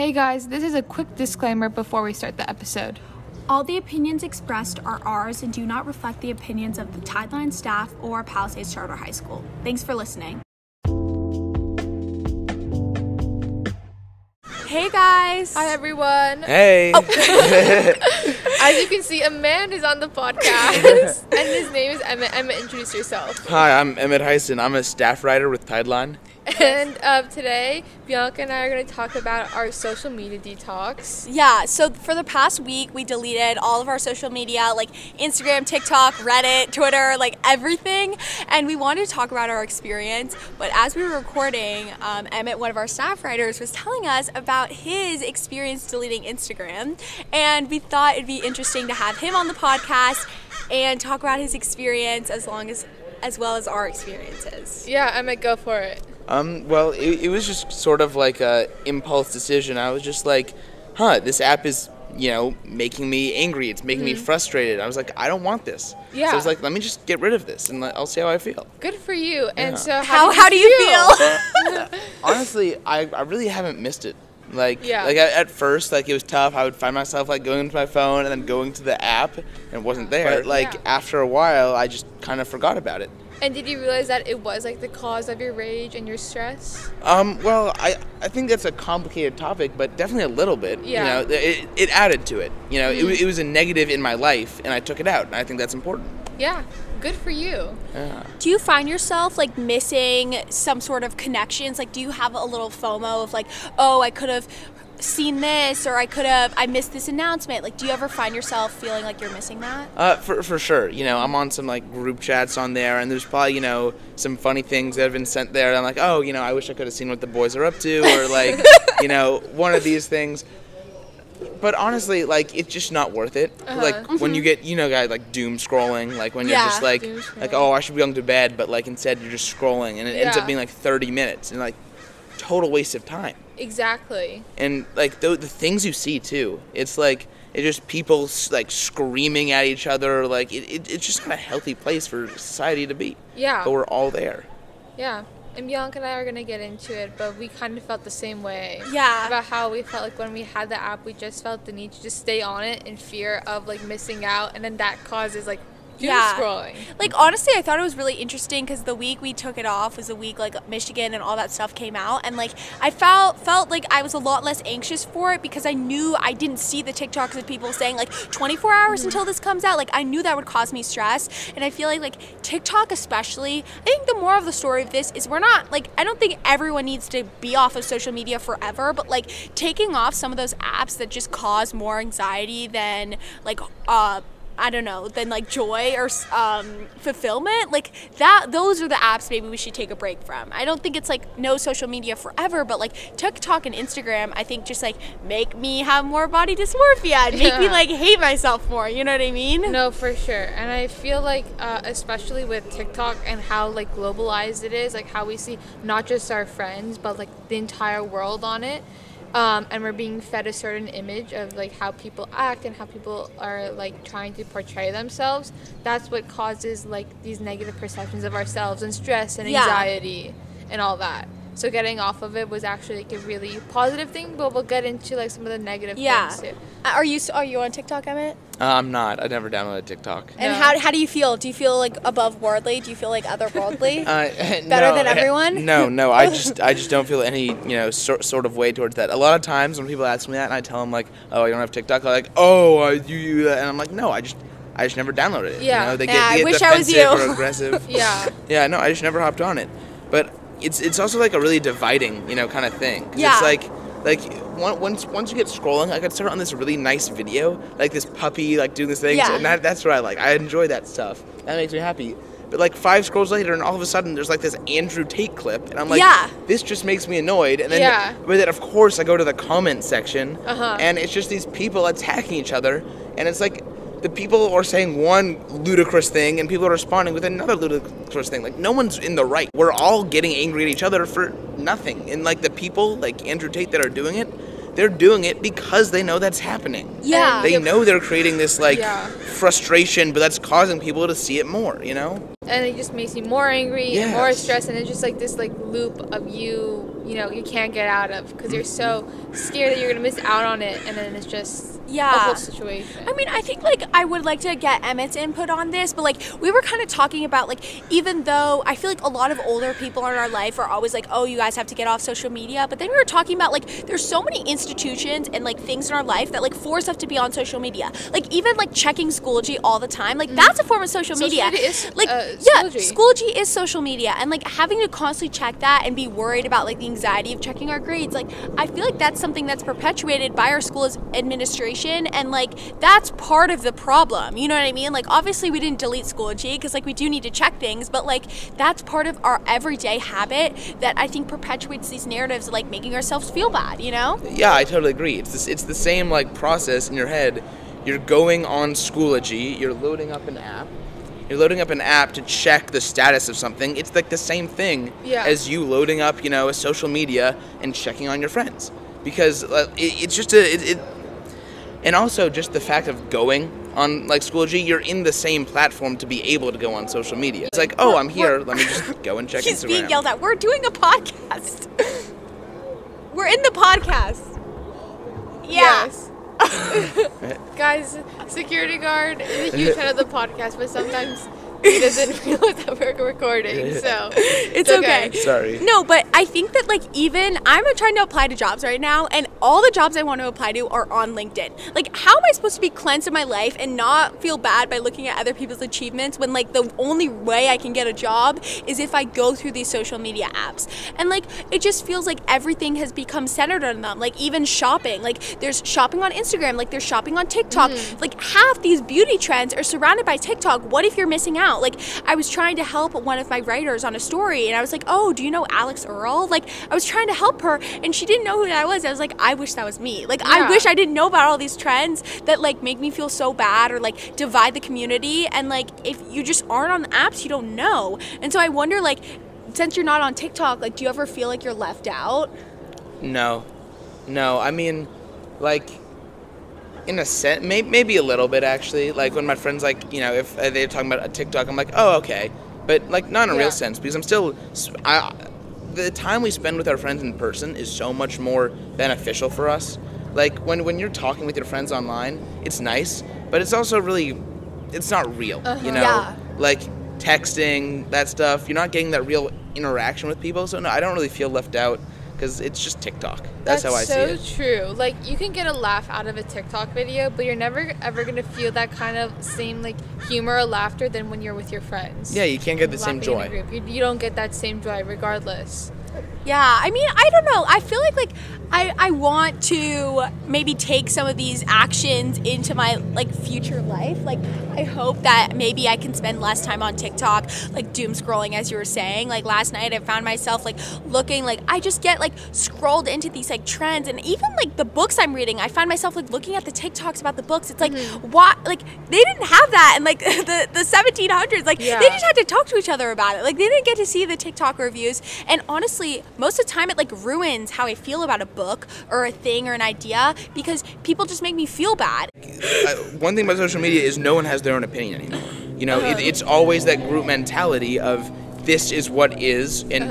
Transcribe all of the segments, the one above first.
Hey guys, this is a quick disclaimer before we start the episode. All the opinions expressed are ours and do not reflect the opinions of the Tideline staff or Palisades Charter High School. Thanks for listening. Hey guys! Hi everyone. Hey. Oh. As you can see, a man is on the podcast, and his name is Emmett. Emmett, introduce yourself. Hi, I'm Emmett Heisen. I'm a staff writer with Tideline. And uh, today, Bianca and I are going to talk about our social media detox. Yeah, so for the past week, we deleted all of our social media like Instagram, TikTok, Reddit, Twitter, like everything. And we wanted to talk about our experience. But as we were recording, um, Emmett, one of our staff writers, was telling us about his experience deleting Instagram. And we thought it'd be interesting to have him on the podcast and talk about his experience as long as as well as our experiences. Yeah, Emmett, go for it. Um, well, it, it was just sort of like a impulse decision. I was just like, huh, this app is, you know, making me angry. It's making me frustrated. I was like, I don't want this. So Mm-hmm. I was like, let me just get rid of this and let, I'll see how I feel. Good for you. And so, How how, how do you feel? Honestly, I, I really haven't missed it. Like, Yeah. like at, at first, like it was tough. I would find myself like going to my phone and then going to the app and it wasn't there. But like Yeah. after a while, I just kind of forgot about it. And did you realize that it was like the cause of your rage and your stress? Um, well, I, I think that's a complicated topic, but definitely a little bit. Yeah. You know, it, it added to it. You know, it, wa- it was a negative in my life, and I took it out, and I think that's important. Yeah, good for you. Yeah. Do you find yourself like missing some sort of connections? Like, do you have a little FOMO of like, oh, I could have seen this or I could have, I missed this announcement? Like, do you ever find yourself feeling like you're missing that? Uh, for, for sure. You know, I'm on some like group chats on there, and there's probably you know some funny things that have been sent there. And I'm like, oh, you know, I wish I could have seen what the boys are up to, or like, you know, one of these things. But honestly, like, it's just not worth it. Like when you get, you know, guys like doom scrolling, like when Yeah. you're just like, like, oh, I should be going to bed, but like instead you're just scrolling, and it ends up being like 30 minutes, and like, total waste of time. Exactly. and like the, the things you see too it's like it's just people like screaming at each other like it, it, it's just not a healthy place for society to be Yeah. but we're all there Yeah. And Bianca and I are gonna get into it, but we kind of felt the same way. Yeah. About how we felt like when we had the app, we just felt the need to just stay on it in fear of like missing out, and then that causes like doom Yeah. scrolling. Like honestly, I thought it was really interesting because the week we took it off was the week like Michigan and all that stuff came out, and like I felt felt like I was a lot less anxious for it because I knew I didn't see the TikToks of people saying like 24 hours until this comes out. Like I knew that would cause me stress, and I feel like like TikTok especially. I think the moral of the story of this is we're not like I don't think everyone needs to be off of social media forever, but like taking off some of those apps that just cause more anxiety than like uh I don't know, than like joy or um, fulfillment, like that. Those are the apps maybe we should take a break from. I don't think it's like no social media forever, but like TikTok and Instagram, I think just like make me have more body dysmorphia and make me like hate myself more. You know what I mean? No, for sure. And I feel like, uh, especially with TikTok and how like globalized it is, like how we see not just our friends, but like the entire world on it. Um, and we're being fed a certain image of like how people act and how people are like trying to portray themselves. That's what causes like these negative perceptions of ourselves and stress and Yeah. anxiety and all that. So getting off of it was actually like a really positive thing, but we'll get into like some of the negative Yeah. things too. Uh, Are you are you on TikTok, Emmett? uh, i'm not i never downloaded tiktok And No. how, how do you feel? Do you feel like above worldly? Do you feel like otherworldly? uh, Better no, than everyone? no no i just i just don't feel any you know sort, sort of way towards that a lot of times when people ask me that and i tell them like oh i don't have tiktok they're like oh uh, you you and i'm like no i just I just never downloaded it. Yeah. You know, they Yeah, get, I they get wish I was you. or aggressive. Yeah. Yeah, no, I just never hopped on it. But it's it's also like a really dividing, you know, kind of thing. Yeah. It's like like once once you get scrolling, I could start on this really nice video, like this puppy like doing this thing, Yeah. and that, that's what I like. I enjoy that stuff. That makes me happy. But like five scrolls later, and all of a sudden there's like this Andrew Tate clip, and I'm like, Yeah. this just makes me annoyed. And then, Yeah. but then of course I go to the comment section, Uh-huh. and it's just these people attacking each other, and it's like the people are saying one ludicrous thing and people are responding with another ludicrous thing. Like no one's in the right. We're all getting angry at each other for nothing. And like the people like Andrew Tate that are doing it, they're doing it because they know that's happening. Yeah. They know they're creating this like Yeah. frustration, but that's causing people to see it more, you know? and it just makes you more angry and more stressed and it's just like this like loop of you you know you can't get out of because you're so scared that you're gonna miss out on it, and then it's just a Yeah. whole situation. I mean, I think like I would like to get Emmett's input on this, but like we were kind of talking about like even though I feel like a lot of older people in our life are always like, oh, you guys have to get off social media, but then we were talking about like there's so many institutions and like things in our life that like force us to be on social media. Like even like checking Schoology all the time, like that's a form of social, Social media. media is, like uh, yeah, Schoology. Schoology is social media, and like having to constantly check that and be worried about like the anxiety of checking our grades. Like I feel like that's something that's perpetuated by our school's administration, and like that's part of the problem. You know what I mean? Like obviously we didn't delete Schoology because like we do need to check things, but like that's part of our everyday habit that I think perpetuates these narratives of like making ourselves feel bad. You know? Yeah, I totally agree. It's this, it's the same like process in your head. You're going on Schoology. You're loading up an app. You're loading up an app to check the status of something. It's like the same thing Yeah. as you loading up, you know, a social media and checking on your friends. Because uh, it, it's just a, it, it, and also just the fact of going on like Schoology, you're in the same platform to be able to go on social media. It's like, oh, I'm here. Let me just go and check He's Instagram. being yelled at. We're doing a podcast. We're in the podcast. Yeah. Yes. Guys, security guard is a huge fan of the podcast, but sometimes he doesn't realize that we're recording. So It's okay. Sorry. No, but I think that like even I'm trying to apply to jobs right now, and all the jobs I want to apply to are on LinkedIn. Like, how am I supposed to be cleansed in my life and not feel bad by looking at other people's achievements when like the only way I can get a job is if I go through these social media apps? And like it just feels like everything has become centered on them. Like even shopping, like there's shopping on Instagram, like there's shopping on TikTok. Mm-hmm. Like half these beauty trends are surrounded by TikTok. What if you're missing out? Like I was trying to help one of my writers on a story, and I was like, "Oh, do you know Alix Earle?" Like I was trying to help her, and she didn't know who that was. I was like, "I wish that was me." Like I wish I didn't know about all these trends that like make me feel so bad or like divide the community. And like if you just aren't on the apps, you don't know. And so I wonder, like, since you're not on TikTok, like, do you ever feel like you're left out? No, no. I mean, like, in a sense, may- maybe a little bit actually. Like when my friends, like, you know, if uh, they're talking about a TikTok, I'm like, oh, okay, but like not in a Yeah. real sense because I'm still, I, the time we spend with our friends in person is so much more beneficial for us. Like when when you're talking with your friends online, it's nice, but it's also really, it's not real. You know, Yeah. like texting that stuff. You're not getting that real interaction with people. So no, I don't really feel left out because it's just TikTok. That's, how I so see it. It's so true. Like you can get a laugh out of a TikTok video, but you're never ever gonna feel that kind of same like humor or laughter than when you're with your friends. Yeah, you can't get the same Laughing in a joy. You, you don't get that same joy regardless. Yeah, I mean, I don't know. I feel like like I I want to maybe take some of these actions into my like future life. Like I hope that maybe I can spend less time on TikTok, like doom scrolling as you were saying. Like last night I found myself like looking like I just get like scrolled into these like trends and even like the books I'm reading, I find myself like looking at the TikToks about the books. It's like mm-hmm. what like they didn't have that in like the the 1700s. Like Yeah. they just had to talk to each other about it. Like they didn't get to see the TikTok reviews. And honestly, most of the time it like ruins how I feel about a book or a thing or an idea because people just make me feel bad. Uh, one thing about social media is no one has their own opinion anymore. You know, it, it's always that group mentality of this is what is, and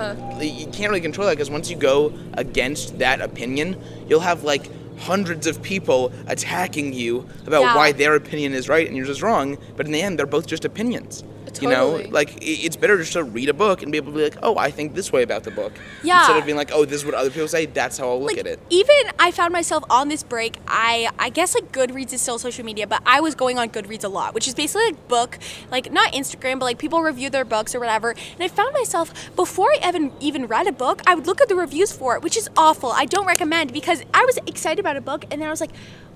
you can't really control that because once you go against that opinion, you'll have like hundreds of people attacking you about Yeah. why their opinion is right and yours is wrong. But in the end, they're both just opinions. You know, like it's better just to read a book and be able to be like, oh, I think this way about the book. Yeah. Instead of being like, oh, this is what other people say. That's how I'll look like at it. even I found myself on this break. I I guess like Goodreads is still social media, but I was going on Goodreads a lot, which is basically like book, like not Instagram, but like people review their books or whatever. And I found myself before I even even read a book, I would look at the reviews for it, which is awful. I don't recommend because I was excited about a book and then I was like.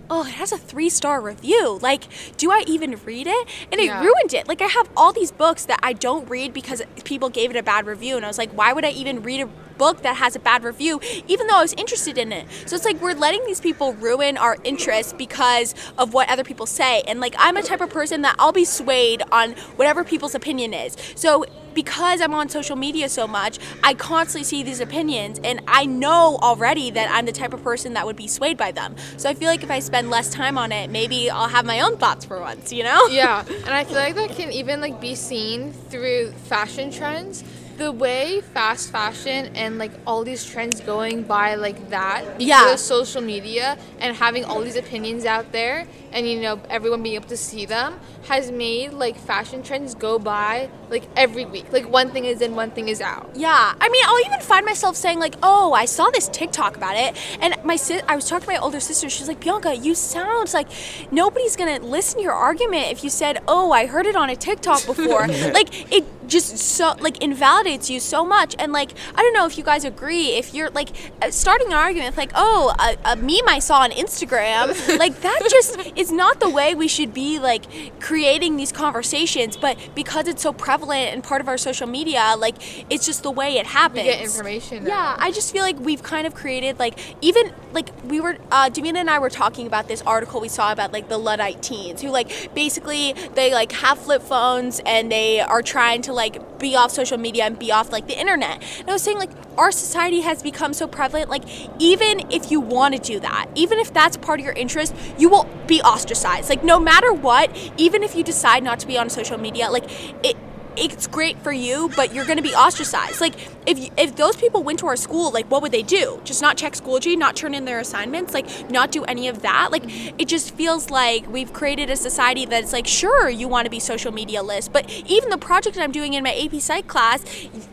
Oh, it has a three star review. Like, do I even read it? And it Yeah. ruined it. Like, I have all these books that I don't read because people gave it a bad review. And I was like, why would I even read a book that has a bad review, even though I was interested in it. So it's like we're letting these people ruin our interest because of what other people say. And like I'm a type of person that I'll be swayed on whatever people's opinion is. So because I'm on social media so much, I constantly see these opinions and I know already that I'm the type of person that would be swayed by them. So I feel like if I spend less time on it, maybe I'll have my own thoughts for once, you know? yeah and i feel like that can even like be seen through fashion trends the way fast fashion and like all these trends going by like that Yeah. social media and having all these opinions out there and you know everyone being able to see them has made like fashion trends go by like every week like one thing is in one thing is out Yeah, I mean, I'll even find myself saying like, "Oh, I saw this TikTok about it," and my sis, I was talking to my older sister. She's like, "Bianca, you sound like nobody's gonna listen to your argument if you said, "Oh, I heard it on a TikTok before." like it just so like invalidates you so much. And like, I don't know if you guys agree. If you're like uh, starting an argument with like, "Oh, a, a meme I saw on Instagram," like that just is not the way we should be like creating these conversations. But because it's so prevalent and part of our social media, like it's just the way it happens. we get information Yeah, now. I just feel like we've kind of created like even like we were uh Davina and I were talking about this article we saw about like the Luddite teens who like basically they like have flip phones and they are trying to like be off social media and be off like the internet. And I was saying like our society has become so prevalent like even if you want to do that, even if that's part of your interest, you will be ostracized. Like no matter what, even if you decide not to be on social media, like it it's great for you, but you're going to be ostracized. Like if if those people went to our school, like what would they do? Just not check Schoology, not turn in their assignments, like not do any of that. Like it just feels like we've created a society that's like sure you want to be social media list, but even the project I'm doing in my AP Psych class,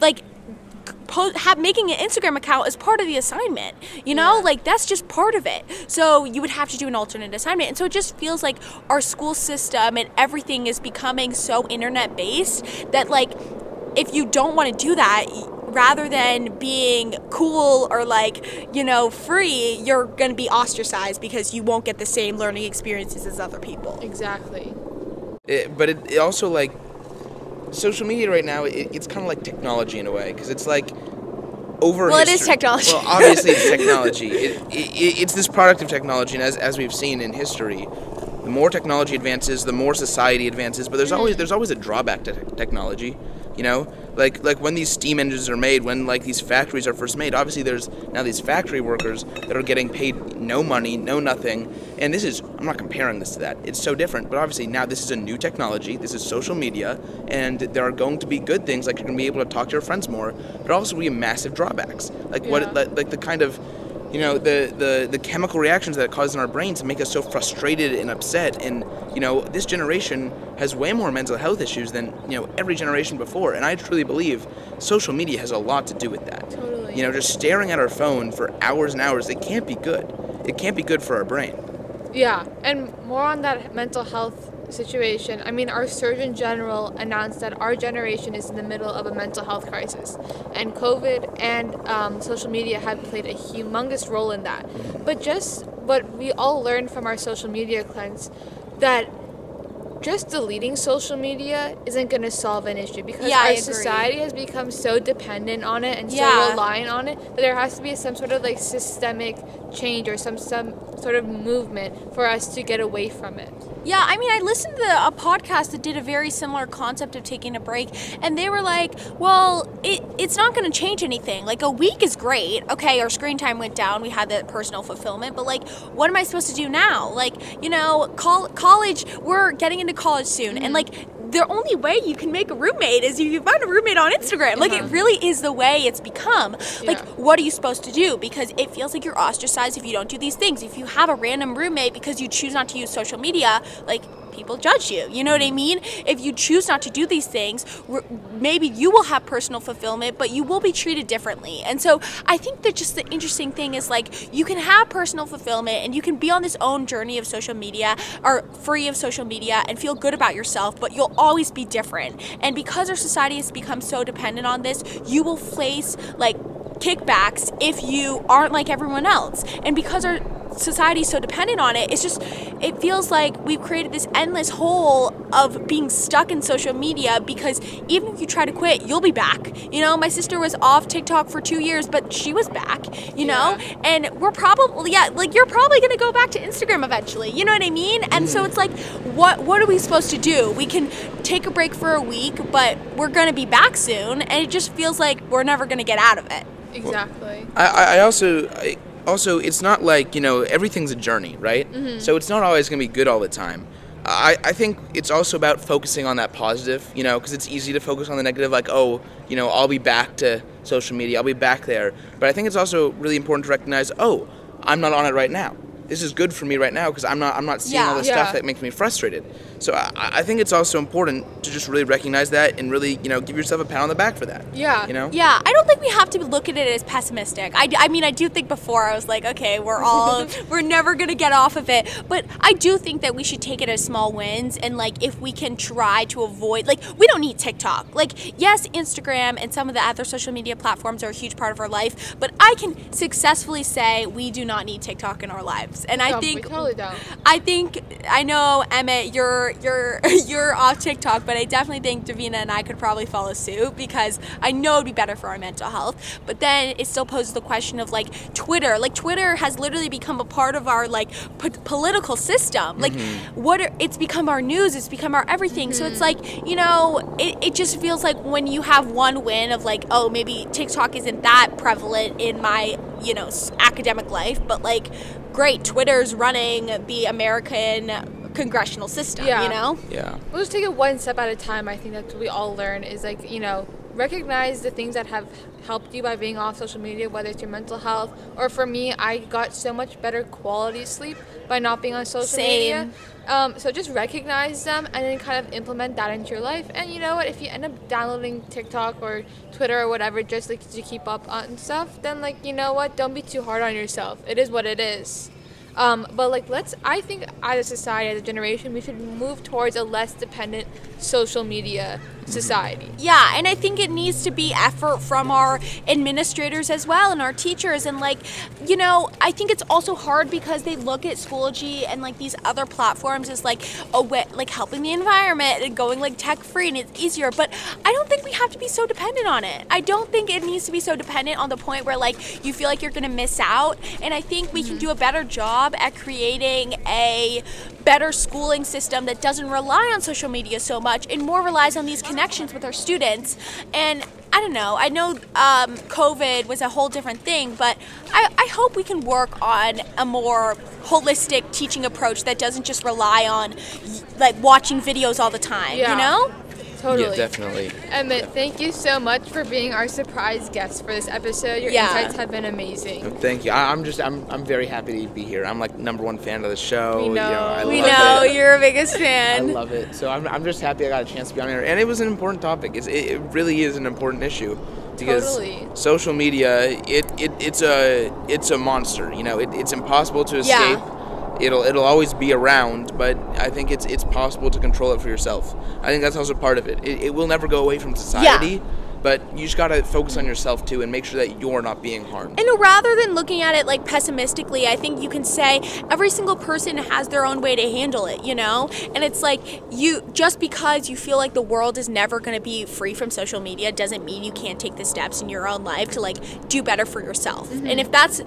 like po- have, making an Instagram account is part of the assignment. You know, Yeah. like that's just part of it. So you would have to do an alternate assignment, and so it just feels like our school system and everything is becoming so internet based that like if you don't want to do that. Rather than being cool or like, you know, free, you're gonna be ostracized because you won't get the same learning experiences as other people. exactly It, but it, it also like social media right now. It, it's kind of like technology in a way because it's like over. Well, it is technology. Well, obviously it's technology. It, it, it's this product of technology, and as, as we've seen in history, the more technology advances, the more society advances. But there's mm-hmm. always there's always a drawback to te- technology. You know, like like when these steam engines are made, when like these factories are first made. Obviously, there's now these factory workers that are getting paid no money, no nothing. And this is I'm not comparing this to that. It's so different. But obviously now this is a new technology. This is social media, and there are going to be good things like you're going to be able to talk to your friends more. But also be massive drawbacks, like what like, like the kind of you know the, the the chemical reactions that it causes in our brains make us so frustrated and upset. And you know this generation has way more mental health issues than you know every generation before. And i truly believe social media has a lot to do with that. Totally. you know just staring at our phone for hours and hours it can't be good. It can't be good for our brain. Yeah, and more on that mental health situation. I mean, our Surgeon General announced that our generation is in the middle of a mental health crisis, and COVID and um, social media have played a humongous role in that. But just what we all learned from our social media cleanse, that just deleting social media isn't going to solve an issue because Yeah, our society has become so dependent on it and Yeah. so reliant on it that there has to be some sort of like systemic change or some some sort of movement for us to get away from it. Yeah, I mean, I listened to a podcast that did a very similar concept of taking a break, and they were like, "Well, it, it's not going to change anything. Like a week is great. Okay, our screen time went down. We had that personal fulfillment, but like, what am I supposed to do now? Like, you know, col- college. We're getting into college soon, and mm-hmm. like." The only way you can make a roommate is if you find a roommate on Instagram. Like it Uh-huh. really is the way it's become. Like Yeah. what are you supposed to do? Because it feels like you're ostracized if you don't do these things. If you have a random roommate because you choose not to use social media, like people judge you. You know what I mean? If you choose not to do these things, maybe you will have personal fulfillment, but you will be treated differently. And so I think that just the interesting thing is like you can have personal fulfillment and you can be on this own journey of social media or free of social media and feel good about yourself, but you'll always be different. And because our society has become so dependent on this, you will face like kickbacks if you aren't like everyone else. And because our society is so dependent on it, it's just it feels like we've created this endless hole of being stuck in social media because even if you try to quit, you'll be back. You know, my sister was off TikTok for 2 years, but she was back, you know? And we're probably yeah, like you're probably going to go back to Instagram eventually. You know what I mean? And so mm. it's like what what are we supposed to do? We can take a break for a week, but we're going to be back soon, and it just feels like we're never going to get out of it. Exactly. I, I- I also I, also it's not like you know everything's a journey right mm-hmm. so it's not always going to be good all the time I, I think it's also about focusing on that positive, you know, because it's easy to focus on the negative, like, oh, you know, I'll be back to social media, I'll be back there. But I think it's also really important to recognize, oh, I'm not on it right now. This is good for me right now because I'm not I'm not seeing all Yeah. the Yeah. stuff that makes me frustrated. So I, I think it's also important to just really recognize that and really, you know, give yourself a pat on the back for that. Yeah. You know? Yeah, I don't think we have to look at it as pessimistic. I, I mean, I do think before I was like, okay, we're all, we're never gonna get off of it. But I do think that we should take it as small wins and like if we can try to avoid, like, we don't need TikTok. Like, yes, Instagram and some of the other social media platforms are a huge part of our life, but I can successfully say we do not need TikTok in our lives. And I No, we think totally don't. I think I know Emmett, you're you're you're off TikTok, but I definitely think Davina and I could probably follow suit because I know it'd be better for our mental health. But then it still poses the question of like Twitter. Like Twitter has literally become a part of our like p- political system. Like mm-hmm. what are, it's become our news, it's become our everything. So it's mm-hmm. like you know, it, it just feels like when you have one win of like oh maybe TikTok isn't that prevalent in my you know academic life, but like great twitter's running the american congressional system Yeah. you know Yeah. We'll just take it one step at a time. I think that's what we all learn is like, you know, recognize the things that have helped you by being off social media, whether it's your mental health or for me, I got so much better quality sleep by not being on social Same. media. Um, so just recognize them and then kind of implement that into your life. And you know what? If you end up downloading TikTok or Twitter or whatever just like to keep up on stuff, then like you know what? Don't be too hard on yourself. It is what it is. Um, but like let's I think as a society, as a generation, we should move towards a less dependent social media society. yeah and i think it needs to be effort from our administrators as well and our teachers. And like you know i think it's also hard because they look at schoology and like these other platforms as like a way like helping the environment and going like tech free and it's easier. But i don't think we have to be so dependent on it. I don't think it needs to be so dependent on the point where like you feel like you're gonna miss out. And i think we can mm-hmm. do a better job at creating a better schooling system that doesn't rely on social media so much and more relies on these connections with our students. And I don't know, I know um, COVID was a whole different thing, but I, I hope we can work on a more holistic teaching approach that doesn't just rely on like watching videos all the time, Yeah. you know? Totally. Yeah, definitely. Emmett, thank you so much for being our surprise guest for this episode. Your Yeah. insights have been amazing. Thank you. I, I'm just I'm I'm very happy to be here. I'm like number one fan of the show. We you know. I We love know it. you're a biggest fan. I love it. So I'm, I'm just happy I got a chance to be on here, and it was an important topic. It's, it, it really is an important issue because Totally. social media it, it it's a it's a monster. You know, it, it's impossible to escape. Yeah. It'll it'll always be around, but I think it's it's possible to control it for yourself. I think that's also part of it. It, it will never go away from society, but you just gotta focus on yourself too and make sure that you're not being harmed. And rather than looking at it like pessimistically, I think you can say every single person has their own way to handle it, you know? And it's like you just because you feel like the world is never going to be free from social media doesn't mean you can't take the steps in your own life to like do better for yourself. Mm-hmm. And if that's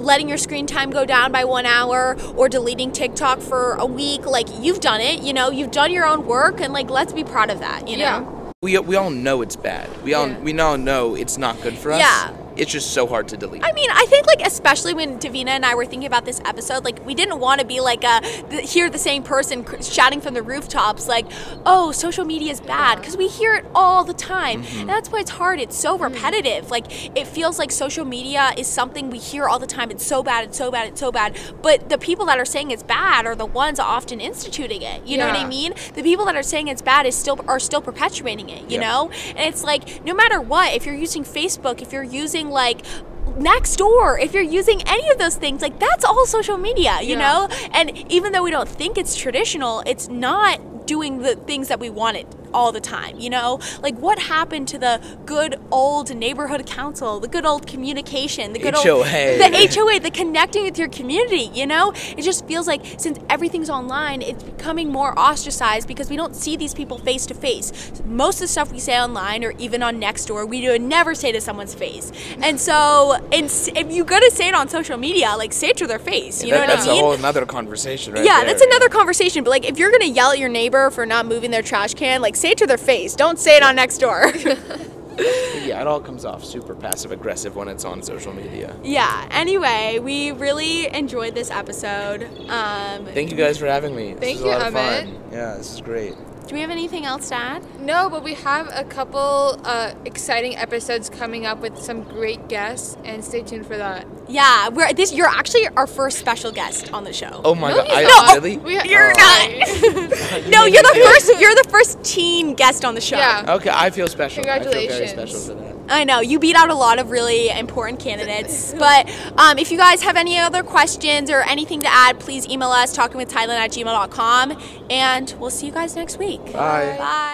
letting your screen time go down by 1 hour or deleting TikTok for a week, like you've done it, you know, you've done your own work and like let's be proud of that, you know? Yeah. We, we all know it's bad. We all Yeah. we all know it's not good for us. Yeah. It's just so hard to delete. I mean, I think like especially when Davina and I were thinking about this episode, like we didn't want to be like a th- hear the same person cr- shouting from the rooftops, like, "Oh, social media is bad," because we hear it all the time, mm-hmm. and that's why it's hard. It's so mm-hmm. repetitive. Like it feels like social media is something we hear all the time. It's so bad. It's so bad. It's so bad. But the people that are saying it's bad are the ones often instituting it. You know what I mean? The people that are saying it's bad is still are still perpetuating it. You Yeah. know, and it's like no matter what, if you're using Facebook, if you're using like Nextdoor if you're using any of those things like that's all social media you Yeah. know and even though we don't think it's traditional it's not doing the things that we want it all the time you know like what happened to the good old neighborhood council the good old communication the good old HOA. the HOA the connecting with your community you know it just feels like since everything's online it's becoming more ostracized because we don't see these people face to face most of the stuff we say online or even on Nextdoor we would never say to someone's face and so and if you're gonna say it on social media like say it to their face you That- know what that's I mean a whole another conversation, right yeah, there. that's another conversation. But like, if you're gonna yell at your neighbor for not moving their trash can, like say it to their face. Don't say it on Nextdoor. yeah, it all comes off super passive aggressive when it's on social media. Yeah. Anyway, we really enjoyed this episode. Um, Thank you guys for having me. This Thank was you, a lot of Emmett. fun. Yeah, this is great. Do we have anything else to add? No, but we have a couple uh, exciting episodes coming up with some great guests, and stay tuned for that. Yeah, we're this. You're actually our first special guest on the show. Oh my No, god, he's I not. really? We ha- You're Oh. not. no, you're the first. You're the first teen guest on the show. Yeah. Okay, I feel special. I feel very Congratulations. special for that. I know you beat out a lot of really important candidates. but um, if you guys have any other questions or anything to add, please email us talkingwithtideline at gmail.com. And we'll see you guys next week. Bye. Bye.